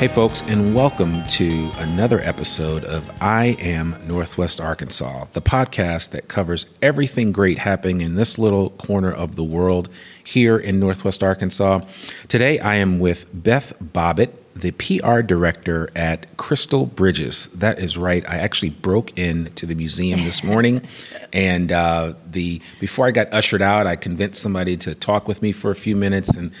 Hey, folks, and welcome to another episode of I Am Northwest Arkansas, the podcast that covers everything great happening in this little corner of the world here in Northwest Arkansas. Today, I am with Beth Bobbitt, the PR director at Crystal Bridges. That is right. I actually broke into the museum this morning, and uh, the before I got ushered out, I convinced somebody to talk with me for a few minutes, and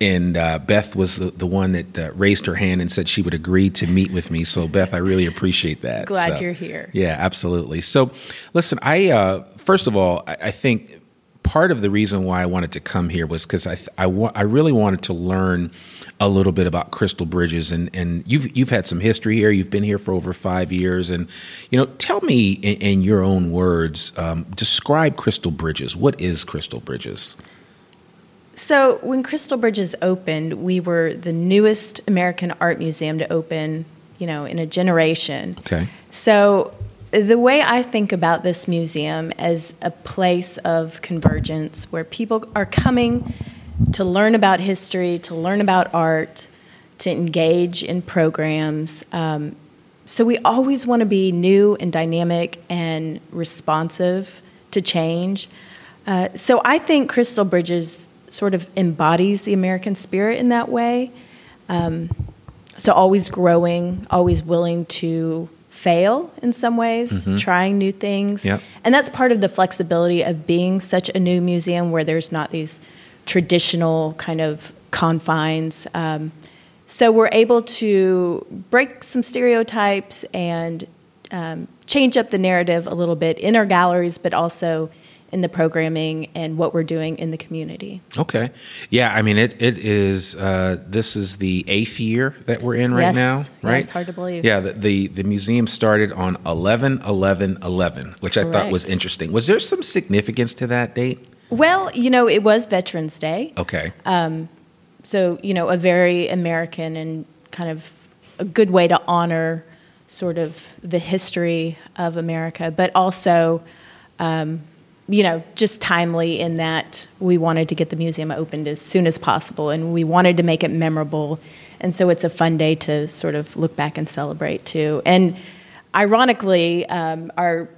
and uh, Beth was the, the one that uh, raised her hand and said she would agree to meet with me. So, Beth, I really appreciate that. Glad so, you're here. Yeah, absolutely. So, listen, I uh, first of all, I, I, think part of the reason why I wanted to come here was because I I, wa- I really wanted to learn a little bit about Crystal Bridges, and and you've you've had some history here. You've been here for over five years, and you know, tell me in, in your own words, um, describe Crystal Bridges. What is Crystal Bridges? So, when Crystal Bridges opened, we were the newest American art museum to open, you know, in a generation. Okay. So, the way I think about this museum as a place of convergence where people are coming to learn about history, to learn about art, to engage in programs. Um, so, we always want to be new and dynamic and responsive to change. Uh, so, I think Crystal Bridges sort of embodies the American spirit in that way. Um, so always growing, always willing to fail in some ways, mm-hmm. trying new things. Yep. And that's part of the flexibility of being such a new museum where there's not these traditional kind of confines. Um, so we're able to break some stereotypes and um, change up the narrative a little bit in our galleries, but also in the programming and what we're doing in the community. Okay. Yeah, I mean, it, it is, uh, this is the eighth year that we're in right Yes. now, Yeah, right? it's hard to believe. Yeah, the, the, the museum started on 11 11 11, which I thought was interesting. Was there some significance to that date? Well, you know, it was Veterans Day. Okay. So, you know, a very American and kind of a good way to honor sort of the history of America, but also, um, you know, just timely in that we wanted to get the museum opened as soon as possible and we wanted to make it memorable. And so it's a fun day to sort of look back and celebrate too. And ironically, um, our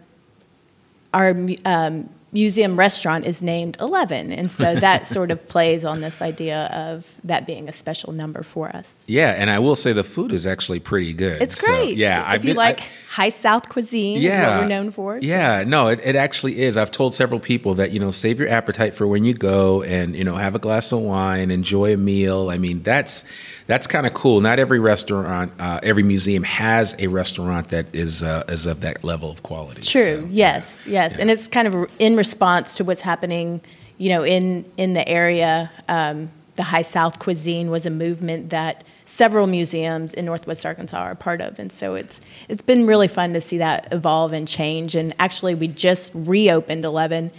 our um, museum restaurant is named 11 and so that sort of plays on this idea of that being a special number for us yeah, and I will say the food is actually pretty good. it's So, great yeah, if I've you been- like I- high south cuisine is what we're known for so- Yeah, no, it, it actually is. I've told several people that, you know, save your appetite for when you go and, you know, have a glass of wine, enjoy a meal. I mean, that's that's kind of cool. Not every restaurant, uh, every museum has a restaurant that is uh, is of that level of quality. True. So, yes. Yes. And it's kind of in response to what's happening, you know, in in the area. Um, the High South cuisine was a movement that several museums in Northwest Arkansas are a part of, and so it's it's been really fun to see that evolve and change. And actually, we just reopened Eleven.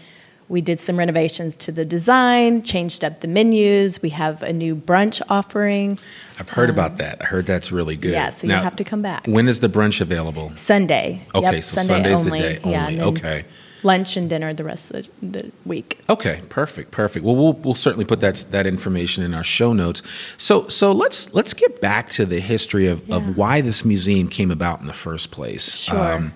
We did some renovations to the design, changed up the menus. We have a new brunch offering. I've heard about that. I heard that's really good. Um, yeah, so you'll have to come back. When is the brunch available? Sunday. Okay, Yep, so Sunday Sunday's the only. day Yeah, only. then Okay. Lunch and dinner the rest of the, the week. Okay, perfect, perfect. Well, we'll we'll certainly put that that information in our show notes. So so let's let's get back to the history of, Yeah. of why this museum came about in the first place. Um, Sure.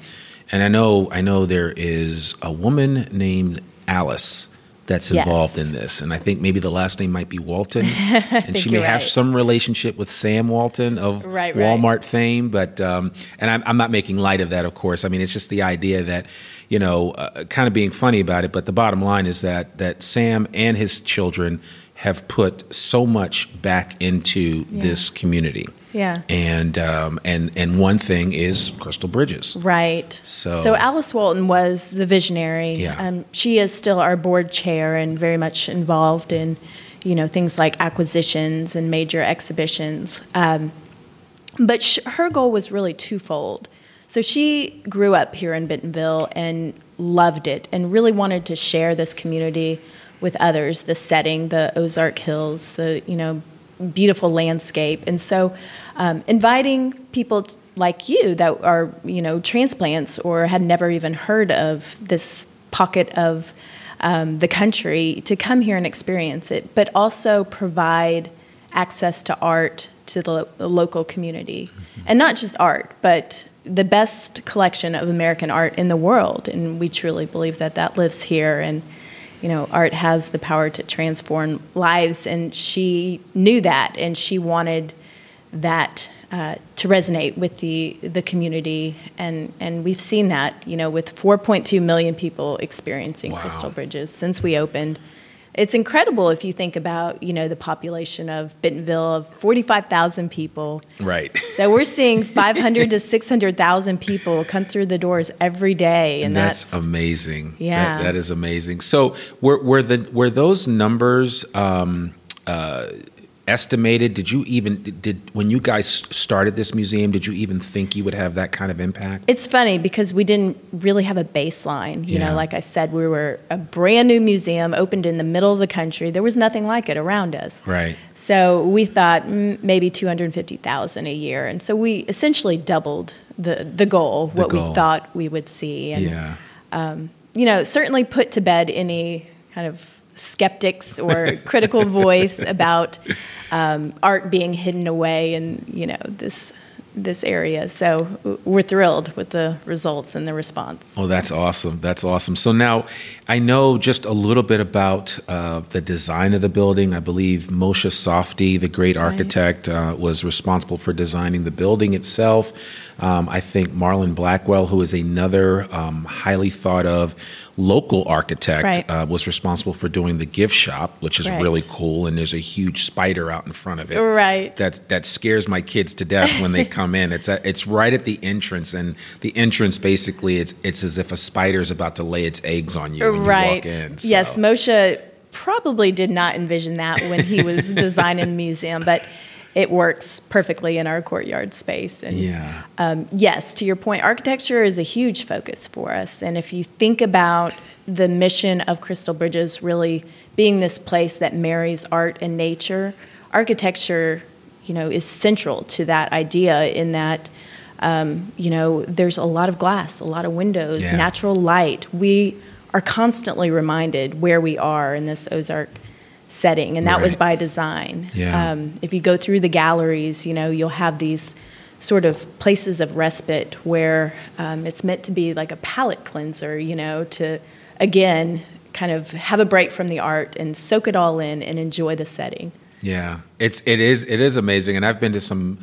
and I know I know there is a woman named Alice that's Yes. involved in this, and I think maybe the last name might be Walton, and she may have right. some relationship with Sam Walton of Right, right. Walmart fame. But um, and I'm, I'm not making light of that, of course. I mean, it's just the idea that you know, uh, kind of being funny about it. But the bottom line is that that Sam and his children have put so much back into Yeah. this community. Yeah. And um, and and one thing is Crystal Bridges. Right. So- so Alice Walton was the visionary. Yeah. Um, she is still our board chair and very much involved in, you know, things like acquisitions and major exhibitions. Um, but sh- her goal was really twofold. So she grew up here in Bentonville and loved it and really wanted to share this community with others, the setting, the Ozark Hills, the, you know, beautiful landscape. And so um, inviting people t- like you that are, you know, transplants or had never even heard of this pocket of um, the country to come here and experience it, but also provide access to art to the lo- the local community. And not just art, but the best collection of American art in the world. And we truly believe that that lives here. And, you know, art has the power to transform lives. And she knew that, and she wanted that uh, to resonate with the, the community. And, and we've seen that, you know, with 4.2 million people experiencing Wow. Crystal Bridges since we opened. It's incredible if you think about, you know, the population of Bentonville of 45,000 people. Right. So we're seeing 500 to 600,000 people come through the doors every day, and that's, that's, amazing. Yeah. That- that is amazing. So were were the were those numbers um, uh, estimated? Did you even did when you guys started this museum? Did you even think you would have that kind of impact? It's funny because we didn't really have a baseline. You Yeah. know, like I said, we were a brand new museum opened in the middle of the country. There was nothing like it around us. Right. So we thought mm, maybe 250,000 a year. And so we essentially doubled the, the goal, The what goal. we thought we would see. And, yeah. you know, certainly put to bed any kind of skeptics or critical voice about um, art being hidden away in, you know, this this area. So we're thrilled with the results and the response. Oh, that's awesome. That's awesome. So now I know just a little bit about uh, the design of the building. I believe Moshe Safdie, the great architect, uh, was responsible for designing the building itself. Um, I think Marlon Blackwell, who is another um, highly thought of local architect, Right. uh, was responsible for doing the gift shop, which is Right. really cool. And there's a huge spider out in front of it. Right. That that scares my kids to death when they come come in. It's a, it's right at the entrance, and the entrance basically it's it's as if a spider's about to lay its eggs on you when right. you walk in. so. Yes, Moshe probably did not envision that when he was designing the museum, but it works perfectly in our courtyard space. And Yeah. um, yes, to your point, architecture is a huge focus for us. And if you think about the mission of Crystal Bridges really being this place that marries art and nature, architecture, you know, is central to that idea. In that, um, you know, there's a lot of glass, a lot of windows, Yeah. natural light. We are constantly reminded where we are in this Ozark setting, and that was by design. Yeah. Um, if you go through the galleries, you know, you'll have these sort of places of respite where um, it's meant to be like a palate cleanser, you know, to again kind of have a break from the art and soak it all in and enjoy the setting. Yeah, it's it is it is amazing, and I've been to some.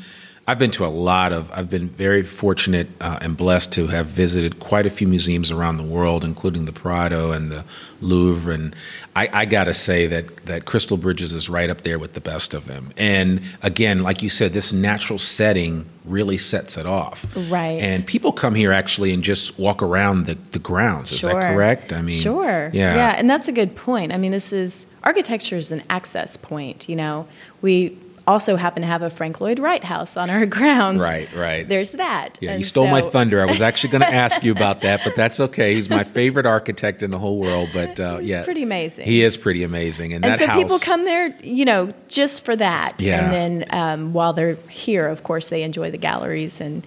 I've been to a lot of. I've been very fortunate uh, and blessed to have visited quite a few museums around the world, including the Prado and the Louvre. And I, I got to say that that Crystal Bridges is right up there with the best of them. And again, like you said, this natural setting really sets it off. Right. And people come here actually and just walk around the, the grounds. Is Sure. that correct? I mean, sure. Yeah. Yeah, and that's a good point. I mean, this is architecture is an access point. You know, we also happen to have a Frank Lloyd Wright house on our grounds. Right, right. There's that. Yeah, And you stole my thunder. I was actually going to ask you about that, but that's okay. He's my favorite architect in the whole world. But uh, He's yeah, pretty amazing. He is pretty amazing, and, and so house. people come there, you know, just for that. Yeah. And then um, while they're here, of course, they enjoy the galleries and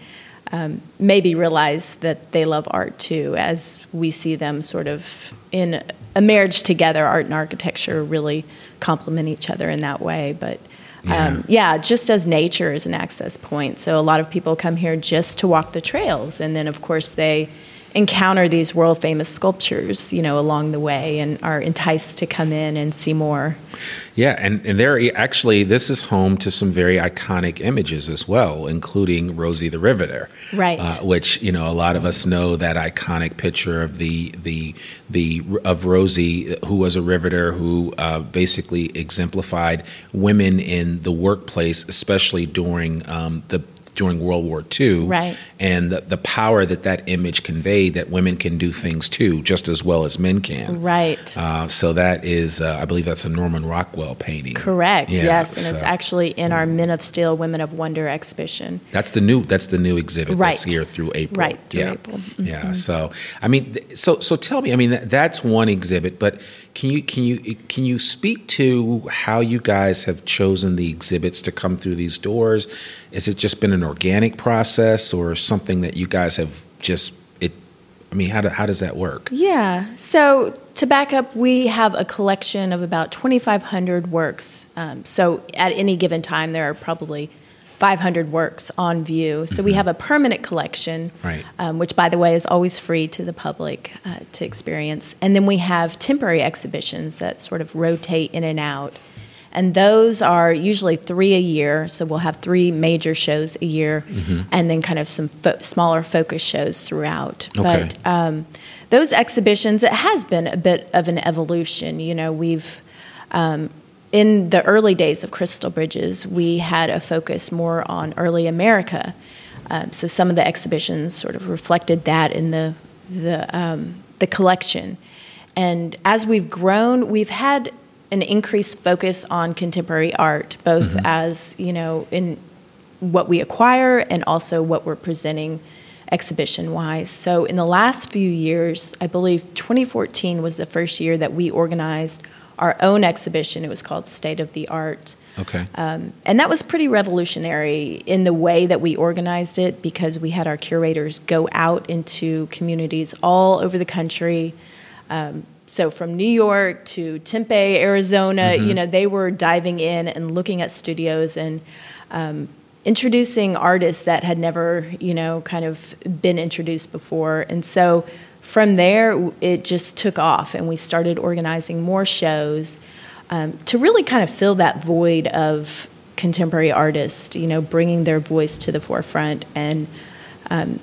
um, maybe realize that they love art too, as we see them sort of in a marriage together. Art and architecture really complement each other in that way. But um, yeah, just as nature is an access point. So a lot of people come here just to walk the trails, and then of course they encounter these world famous sculptures, you know, along the way, and are enticed to come in and see more. Yeah, and, and there actually this is home to some very iconic images as well, including Rosie the Riveter, Right. Uh, which you know a lot of us know that iconic picture of the the the of Rosie, who was a riveter, who uh, basically exemplified women in the workplace, especially during um, the during World War II, Right. and the, the power that that image conveyed that women can do things too, just as well as men can. Right. Uh, so that is, uh, I believe that's a Norman Rockwell painting. Correct. Yeah, yes, and it's actually in our Men of Steel, Women of Wonder exhibition. That's the new. That's the new exhibit. Right. That's here through April. Right, through yeah. April. Yeah. So I mean, so so tell me. I mean, that, that's one exhibit, but can you can you can you speak to how you guys have chosen the exhibits to come through these doors? Is it just been an organic process, or something that you guys have just it? I mean, how do, how does that work? Yeah. So to back up, we have a collection of about 2,500 works. Um, so at any given time, there are probably 500 works on view. So we have a permanent collection, Right. um, which, by the way, is always free to the public uh, to experience. And then we have temporary exhibitions that sort of rotate in and out. And those are usually three a year. So we'll have three major shows a year and then kind of some fo- smaller focus shows throughout. Okay. But um, those exhibitions, it has been a bit of an evolution. You know, we've um, in the early days of Crystal Bridges, we had a focus more on early America. Um, so some of the exhibitions sort of reflected that in the the um, the collection. And as we've grown, we've had an increased focus on contemporary art, both as you know in what we acquire and also what we're presenting exhibition wise. So in the last few years, I believe 2014 was the first year that we organized our own exhibition. It was called State of the Art. Okay. Um, and that was pretty revolutionary in the way that we organized it because we had our curators go out into communities all over the country. Um, so from New York to Tempe, Arizona, you know, they were diving in and looking at studios and um, introducing artists that had never, you know, kind of been introduced before. And so from there, it just took off, and we started organizing more shows um, to really kind of fill that void of contemporary artists, you know, bringing their voice to the forefront. And um,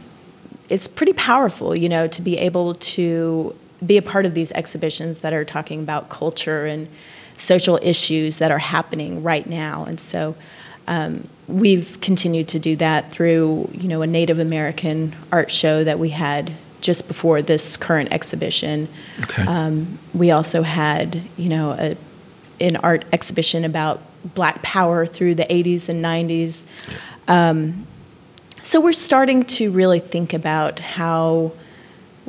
it's pretty powerful, you know, to be able to be a part of these exhibitions that are talking about culture and social issues that are happening right now. And so um, we've continued to do that through you know a Native American art show that we had just before this current exhibition. Okay. Um, we also had you know a, an art exhibition about Black Power through the 80s and 90s. Um, so we're starting to really think about how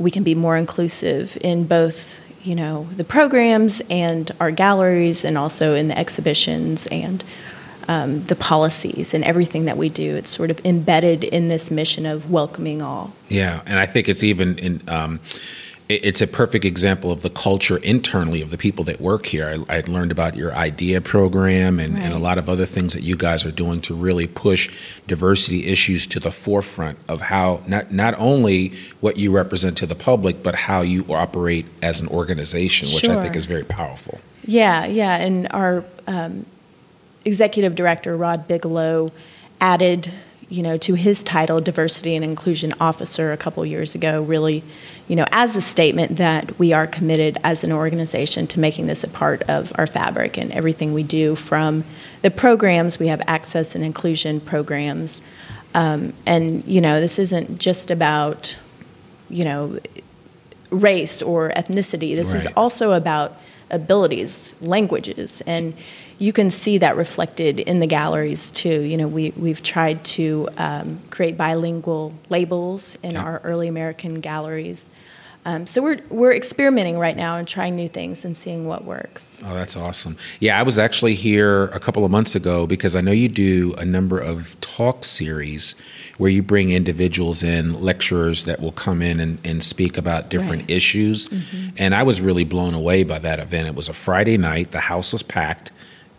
we can be more inclusive in both you know the programs and our galleries and also in the exhibitions and um, the policies and everything that we do it's sort of embedded in this mission of welcoming all Yeah, and I think it's even in. Um, it's a perfect example of the culture internally of the people that work here. I, I learned about your idea program and, and a lot of other things that you guys are doing to really push diversity issues to the forefront of how not not only what you represent to the public, but how you operate as an organization, which I think is very powerful. Yeah, yeah, and our um, executive director Rod Bigelow added, you know, to his title, diversity and inclusion officer, a couple years ago. Really, you know, as a statement that we are committed as an organization to making this a part of our fabric and everything we do. From the programs, we have access and inclusion programs, um, and you know, this isn't just about, you know, race or ethnicity. This is also about abilities, languages, and you can see that reflected in the galleries too. You know, we we've tried to um, create bilingual labels in Yeah. our early American galleries. Um, so we're we're experimenting right now and trying new things and seeing what works. Oh, that's awesome. Yeah, I was actually here a couple of months ago because I know you do a number of talk series where you bring individuals in, lecturers that will come in and, and speak about different Right. issues. And I was really blown away by that event. It was a Friday night, the house was packed.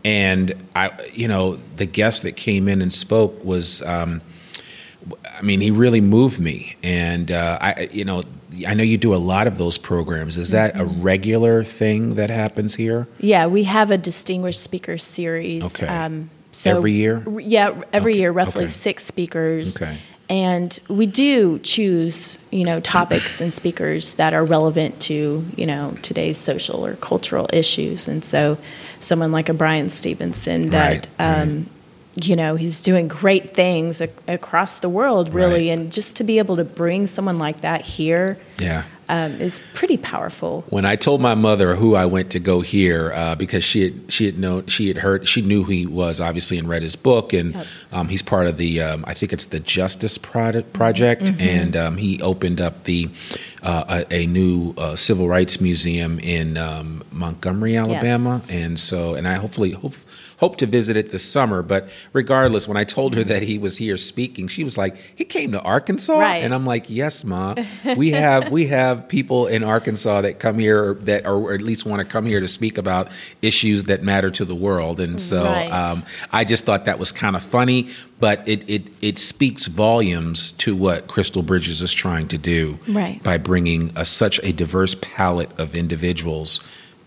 And I, you know, the guest that came in and spoke was, um, I mean, he really moved me. And uh, I, you know, I know you do a lot of those programs. Is that a regular thing that happens here? Yeah, we have a distinguished speaker series. Okay. um, Every year? Yeah, every Okay, year, roughly okay. six speakers. Okay. And we do choose, you know, topics and speakers that are relevant to, you know, today's social or cultural issues. And so, someone like a Bryan Stevenson that, Right, um, you know, he's doing great things ac- across the world, really. Right. And just to be able to bring someone like that here Yeah. Um, is pretty powerful. When I told my mother who I went to go hear, uh, because she had she had known she had heard she knew who he was obviously and read his book, and Yep. um, he's part of the um, I think it's the Justice Project, Project Mm-hmm. and um, he opened up the uh, a, a new uh, civil rights museum in um, Montgomery, Alabama, Yes. and so and I hopefully hope hope to visit it this summer. But regardless, when I told her that he was here speaking, she was like, "He came to Arkansas," Right. and I'm like, "Yes, ma. We have we have people in Arkansas that come here that or at least want to come here to speak about issues that matter to the world." And so Right. um, I just thought that was kind of funny, but it it it speaks volumes to what Crystal Bridges is trying to do Right. by bringing a, such a diverse palette of individuals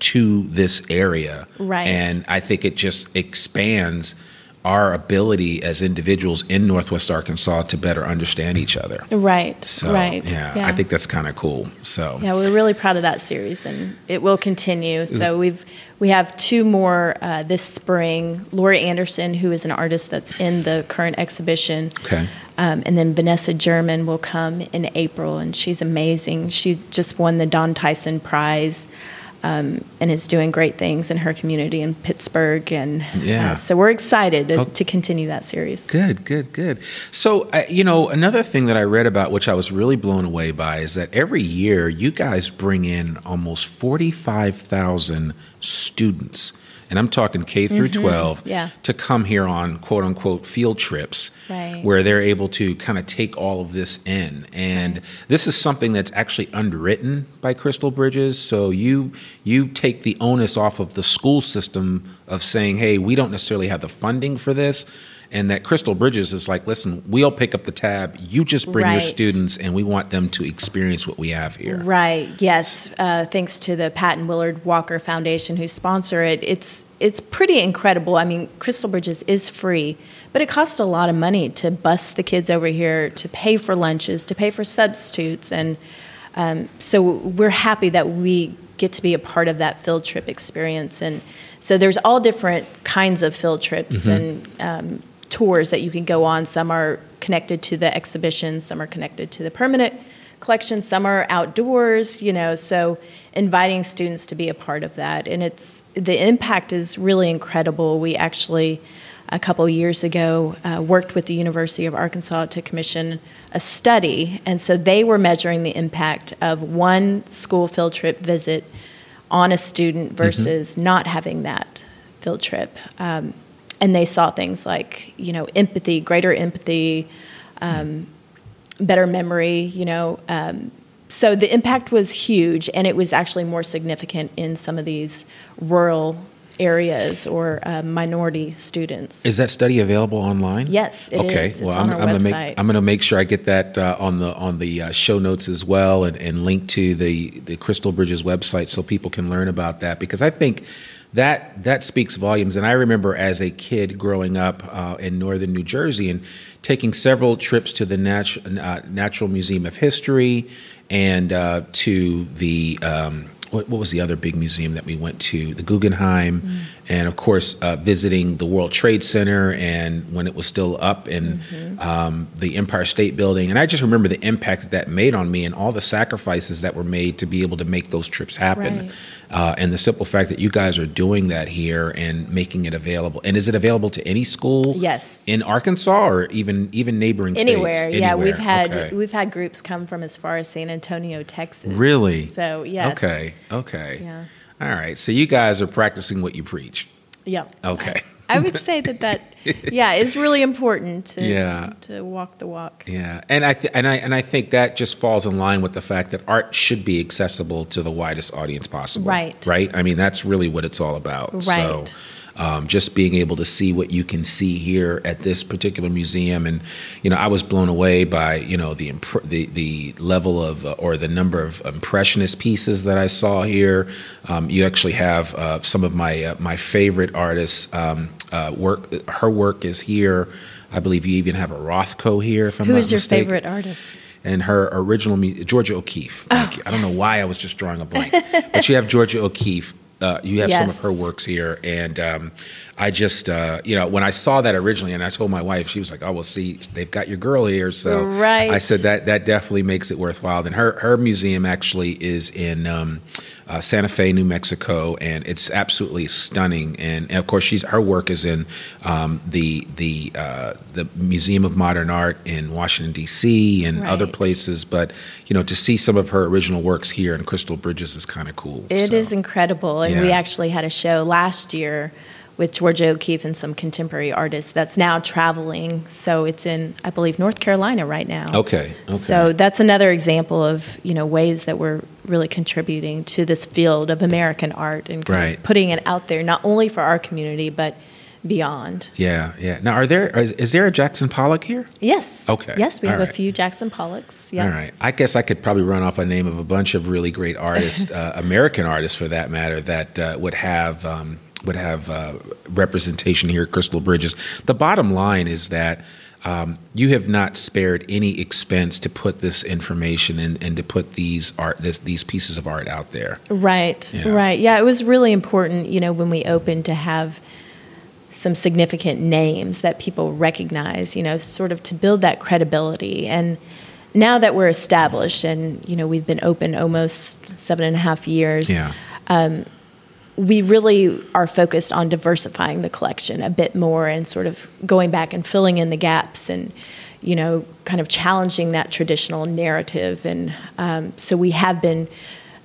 to this area. Right. And I think it just expands our ability as individuals in Northwest Arkansas to better understand each other. Right, So, right. yeah, I think that's kind of cool. So, Yeah, we're really proud of that series, and it will continue. So we've we have two more uh, this spring. Laurie Anderson, who is an artist that's in the current exhibition, okay. um, and then Vanessa German will come in April, and she's amazing. She just won the Don Tyson Prize. Um, and is doing great things in her community in Pittsburgh, and Yeah. uh, so we're excited to, Oh. to continue that series. Good, good, good. So, uh, you know, another thing that I read about, which I was really blown away by, is that every year you guys bring in almost 45,000 students. And I'm talking K through 12 Mm-hmm. Yeah. to come here on quote unquote field trips Right. where they're able to kind of take all of this in. And this is something that's actually underwritten by Crystal Bridges. So you you take the onus off of the school system of saying, hey, we don't necessarily have the funding for this. And that Crystal Bridges is like, listen, we'll pick up the tab. You just bring your students, and we want them to experience what we have here. Right. Yes. Uh, thanks to the Pat and Willard Walker Foundation who sponsor it. It's it's pretty incredible. I mean, Crystal Bridges is free, but it costs a lot of money to bus the kids over here, to pay for lunches, to pay for substitutes, and um, so we're happy that we get to be a part of that field trip experience. And so there's all different kinds of field trips, and um, tours that you can go on. Some are connected to the exhibition, some are connected to the permanent collection, some are outdoors, you know, so inviting students to be a part of that. And it's the impact is really incredible. We actually a couple years ago uh, worked with the University of Arkansas to commission a study, and so they were measuring the impact of one school field trip visit on a student mm-hmm. versus mm-hmm. not having that field trip. Um, and they saw things like you know empathy, greater empathy, um, better memory. You know, um, so the impact was huge, and it was actually more significant in some of these rural areas or uh, minority students. Is that study available online? Yes, it okay. Well, I'm, I'm going to make I'm going to make sure I get that uh, on the on the uh, show notes as well, and, and link to the the Crystal Bridges website so people can learn about that because I think that that speaks volumes. And I remember as a kid growing up uh, in northern New Jersey and taking several trips to the Nat- uh, Natural Museum of History and uh, to the um, what, what, was the other big museum that we went to? The Guggenheim, mm-hmm. And of course, uh, visiting the World Trade Center and when it was still up, and mm-hmm. um, the Empire State Building. And I just remember the impact that that made on me and all the sacrifices that were made to be able to make those trips happen. Right. Uh, and the simple fact that you guys are doing that here and making it available. And is it available to any school? Yes. In Arkansas or even even neighboring Anywhere. states? Anywhere. Yeah, we've had okay. we've had groups come from as far as San Antonio, Texas. Really? So yes. Okay. Okay. Yeah. All right. So you guys are practicing what you preach. Yep. Okay. I would say that that yeah is really important to yeah. to walk the walk. Yeah, and I th- and I and I think that just falls in line with the fact that art should be accessible to the widest audience possible. Right. Right. I mean, that's really what it's all about. Right. So, um, just being able to see what you can see here at this particular museum, and you know, I was blown away by you know the imp- the the level of uh, or the number of impressionist pieces that I saw here. Um, you actually have uh, some of my uh, my favorite artists um, uh, work. Her work is here. I believe you even have a Rothko here. If I'm Who is your mistaken. favorite artist? and her original Georgia O'Keeffe. Oh, I don't yes. know why I was just drawing a blank, but you have Georgia O'Keeffe uh, you have yes. some of her works here, and um, I just, uh, you know, when I saw that originally, and I told my wife, she was like, "Oh, well, see, they've got your girl here." So right. I said that that definitely makes it worthwhile. And her her museum actually is in um, uh, Santa Fe, New Mexico, and it's absolutely stunning. And, and of course, she's her work is in um, the the uh, the Museum of Modern Art in Washington D.C. and right. other places. But you know, to see some of her original works here in Crystal Bridges is kind of cool. It so, is incredible, and yeah. we actually had a show last year with Georgia O'Keeffe and some contemporary artists that's now traveling. So it's in, I believe, North Carolina right now. Okay. okay. So that's another example of you know ways that we're really contributing to this field of American art and right. putting it out there not only for our community but beyond. Yeah, yeah. Now, are there is, is there a Jackson Pollock here? Yes. Okay. Yes, we All have right. a few Jackson Pollocks. Yeah. All right. I guess I could probably run off a name of a bunch of really great artists, uh, American artists for that matter, that uh, would have. Um, would have uh, representation here at Crystal Bridges. The bottom line is that um, you have not spared any expense to put this information and, and to put these art this, these pieces of art out there. Right, Yeah. right. Yeah, it was really important, you know, when we opened to have some significant names that people recognize, you know, sort of to build that credibility. And now that we're established and, you know, we've been open almost seven and a half years, Yeah. We really are focused on diversifying the collection a bit more and sort of going back and filling in the gaps and you know kind of challenging that traditional narrative and um, so we have been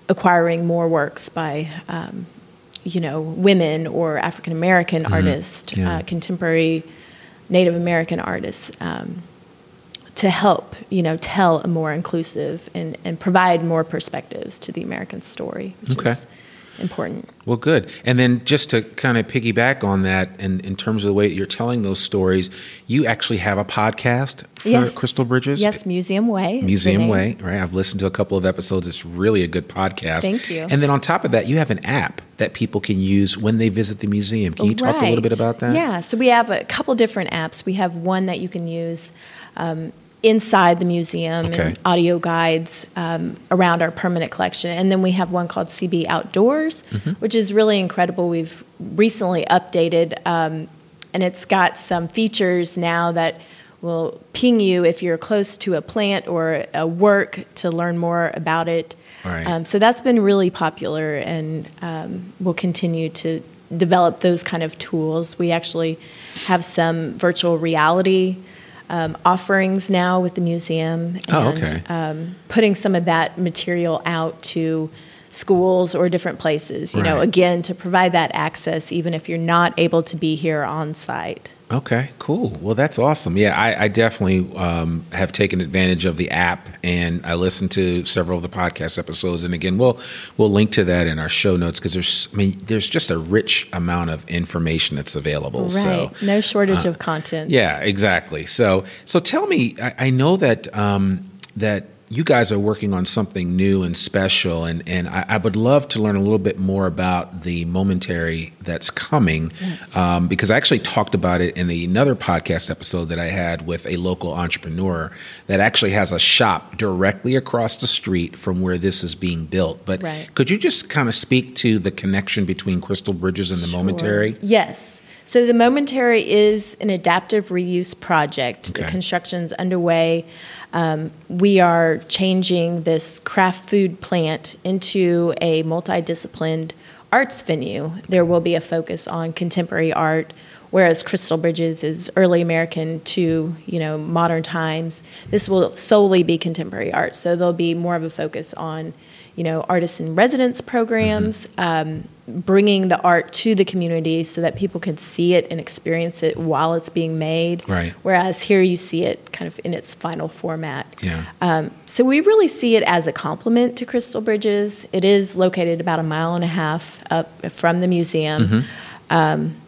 acquiring more works by um, you know women or African American artists, Yeah. uh, contemporary Native American artists. Um, to help, you know, tell a more inclusive and, and provide more perspectives to the American story, Okay. is important. Well, good. And then just to kind of piggyback on that, and in terms of the way that you're telling those stories, you actually have a podcast for Yes. Crystal Bridges. Yes, Museum Way. Museum. Way, right? I've listened to a couple of episodes. It's really a good podcast. Thank you. And then on top of that, you have an app that people can use when they visit the museum. Can you talk a little bit about that? Yeah, so we have a couple different apps. We have one that you can use um, inside the museum Okay. and audio guides um, around our permanent collection. And then we have one called CB Outdoors, Mm-hmm. which is really incredible. We've recently updated um, and it's got some features now that will ping you if you're close to a plant or a work to learn more about it. Right. Um, so that's been really popular, and um, we'll continue to develop those kind of tools. We actually have some virtual reality um, offerings now with the museum, and Oh, okay. um, putting some of that material out to schools or different places. You know, again to provide that access, even if you're not able to be here on site. Okay, cool. Well, that's awesome. Yeah, I, I definitely um, have taken advantage of the app, and I listened to several of the podcast episodes. And again, we'll we'll link to that in our show notes because there's I mean there's just a rich amount of information that's available. Right. So no shortage uh, of content. yeah, exactly. So so tell me, I, I know that um, that you guys are working on something new and special, and and I, I would love to learn a little bit more about the momentary that's coming, Yes. um, because I actually talked about it in the, another podcast episode that I had with a local entrepreneur that actually has a shop directly across the street from where this is being built. But Right. could you just kind of speak to the connection between Crystal Bridges and the momentary? Yes. So the Momentary is an adaptive reuse project. The Okay. construction's underway. Um, we are changing this Kraft food plant into a multidisciplined arts venue. There will be a focus on contemporary art, whereas Crystal Bridges is early American to you know modern times. This will solely be contemporary art. So there'll be more of a focus on you know artists in residence programs, um, bringing the art to the community so that people can see it and experience it while it's being made. Right. Whereas here you see it kind of in its final format. Yeah. Um, so we really see it as a complement to Crystal Bridges. It is located about a mile and a half up from the museum. Mm-hmm. Um,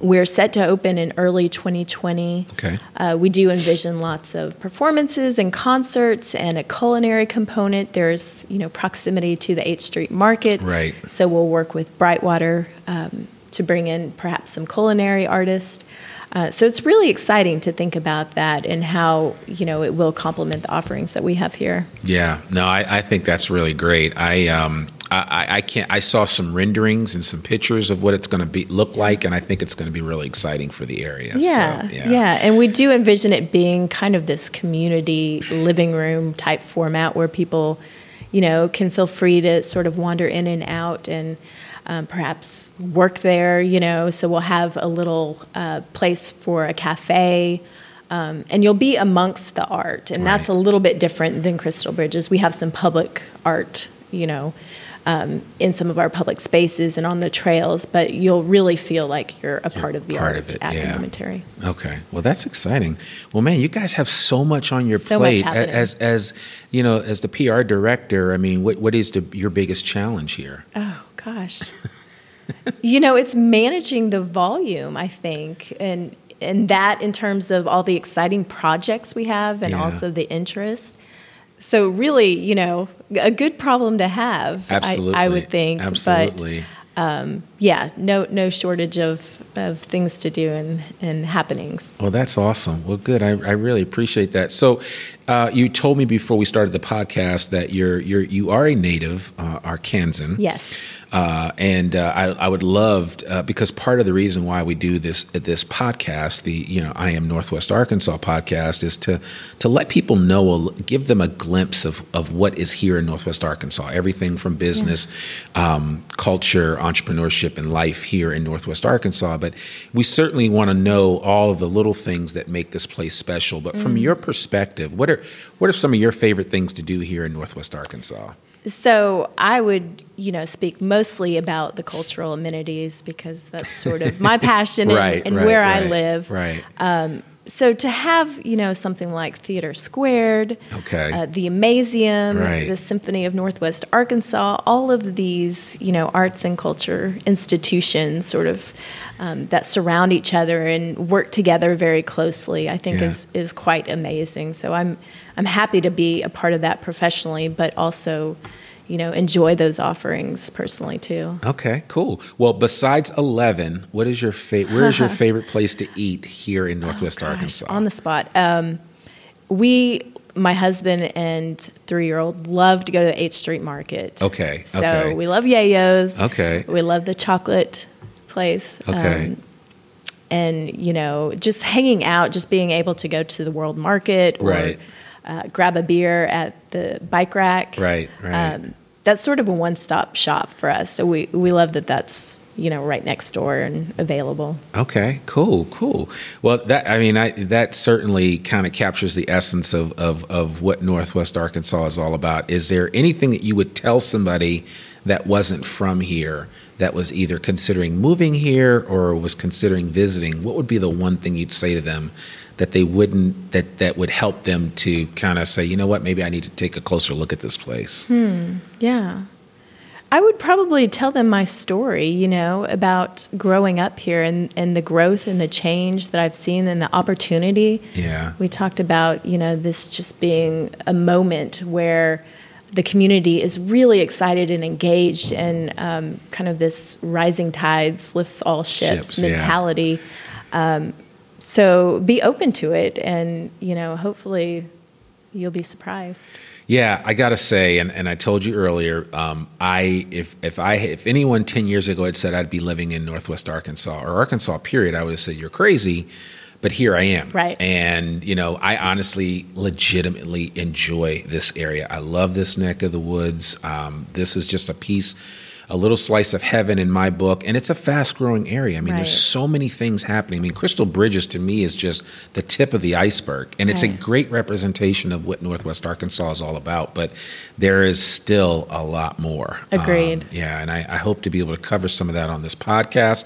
we're set to open in early 2020. Okay. Uh, we do envision lots of performances and concerts and a culinary component. There's you know proximity to the 8th Street Market. Right. So we'll work with Brightwater um, to bring in perhaps some culinary artists. Uh, so it's really exciting to think about that and how you know it will complement the offerings that we have here. Yeah, no, I, I think that's really great. I um I, I- can't. I saw some renderings and some pictures of what it's going to be look like, and I think it's going to be really exciting for the area. Yeah, So, yeah, and we do envision it being kind of this community living room type format where people, you know, can feel free to sort of wander in and out and um, perhaps work there. You know, so we'll have a little uh, place for a cafe. Um, and you'll be amongst the art, and that's a little bit different than Crystal Bridges. We have some public art, you know, um, in some of our public spaces and on the trails, but you'll really feel like you're a part of the part art of it, at the yeah. momentary. Okay. Well, that's exciting. Well, man, you guys have so much on your So plate as as you know as the PR director. I mean, what what is the, your biggest challenge here? Oh gosh. you know, it's managing the volume, I think, and and that in terms of all the exciting projects we have and Yeah. also the interest. So really, you know, a good problem to have. I- Absolutely. I, would think. Absolutely. But um, yeah, no no shortage of, of things to do and, and happenings. Well, that's awesome. Well, good. I, I really appreciate that. So, uh, you told me before we started the podcast that you're you're you are a native uh, Arkansan. Yes. Uh, and uh, I, I would love uh, because part of the reason why we do this this podcast, the you know I am Northwest Arkansas podcast, is to to let people know, give them a glimpse of of what is here in Northwest Arkansas. Everything from business, um, culture, entrepreneurship, and life here in Northwest Arkansas. But we certainly want to know all of the little things that make this place special. But from your perspective, what are what are some of your favorite things to do here in Northwest Arkansas? So I would, you know, speak mostly about the cultural amenities because that's sort of my passion and, Right, and right, where I live. right. Um, so to have, you know, something like Theater Squared, Okay. uh, the Amazeum, Right. the Symphony of Northwest Arkansas, all of these, you know, arts and culture institutions, sort of. Um, that surround each other and work together very closely, I think Yeah. is is quite amazing. So I'm I'm happy to be a part of that professionally, but also, you know, enjoy those offerings personally too. Okay, cool. Well, besides Eleven, what is your fa- where is your favorite place to eat here in Northwest Oh, Arkansas? on the spot. Um, we, my husband and three year old, love to go to the 8th Street Market. Okay, So okay. we love YeYo's. Okay. We love the chocolate place. Um, Okay. and you know just hanging out just being able to go to the world market or Right. uh, grab a beer at the bike rack Right, right. um, that's sort of a one-stop shop for us so we, we love that that's you know right next door and available Okay, cool, cool. Well, that I mean, I, that certainly kind of captures the essence of, of of what Northwest Arkansas is all about. Is there anything that you would tell somebody that wasn't from here that was either considering moving here or was considering visiting? What would be the one thing you'd say to them that they wouldn't that that would help them to kind of say, you know what, maybe I need to take a closer look at this place? Yeah. I would probably tell them my story, you know, about growing up here and, and the growth and the change that I've seen and the opportunity. Yeah. We talked about, you know, this just being a moment where the community is really excited and engaged and um, kind of this rising tides lifts all ships, Ships, yeah. mentality. Um, so be open to it and, you know, hopefully you'll be surprised. Yeah, I gotta say, and, and I told you earlier, um, I if if I if anyone ten years ago had said I'd be living in Northwest Arkansas or Arkansas, period, I would have said you're crazy. But here I am, Right. And you know, I honestly, legitimately enjoy this area. I love this neck of the woods. Um, this is just a piece, a little slice of heaven in my book, and it's a fast-growing area. I mean, there's so many things happening. I mean, Crystal Bridges to me is just the tip of the iceberg, and it's a great representation of what Northwest Arkansas is all about. But there is still a lot more. Agreed. Um, yeah, and I, I hope to be able to cover some of that on this podcast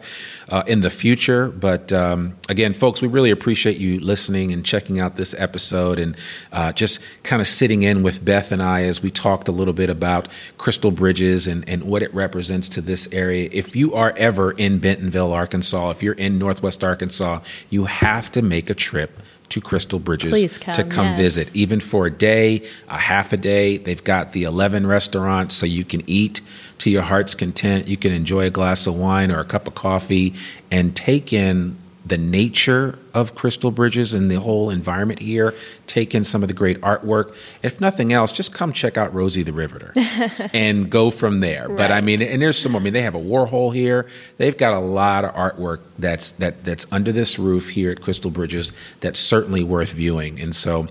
uh, in the future. But um, again, folks, we really appreciate you listening and checking out this episode and uh, just kind of sitting in with Beth and I as we talked a little bit about Crystal Bridges and, and what it represents to this area. If you are ever in Bentonville, Arkansas, if you're in Northwest Arkansas, you have to make a trip to Crystal Bridges Please to come, come yes. visit even for a day, a half a day. They've got the Eleven restaurants so you can eat to your heart's content. You can enjoy a glass of wine or a cup of coffee and take in the nature of Crystal Bridges and the whole environment here. Take in some of the great artwork. If nothing else, just come check out Rosie the Riveter and go from there. But I mean, and there's some. I mean, they have a Warhol here. They've got a lot of artwork that's that that's under this roof here at Crystal Bridges. That's certainly worth viewing. And so,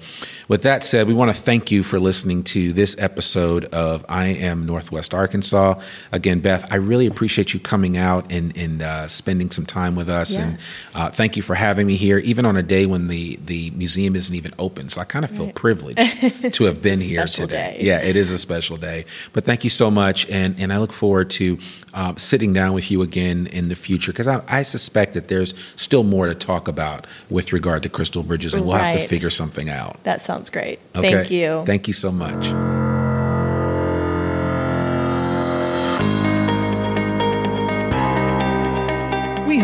with that said, we want to thank you for listening to this episode of I Am Northwest Arkansas. Again, Beth, I really appreciate you coming out and and uh, spending some time with us. And uh, thank you for having me here, even on a day when the the museum isn't even open. So I kind of feel privileged to have been here today. day. Yeah, it is a special day. But thank you so much, and and I look forward to uh, sitting down with you again in the future because I, I suspect that there's still more to talk about with regard to Crystal Bridges, and we'll have to figure something out. That sounds great. Okay? Thank you. Thank you so much.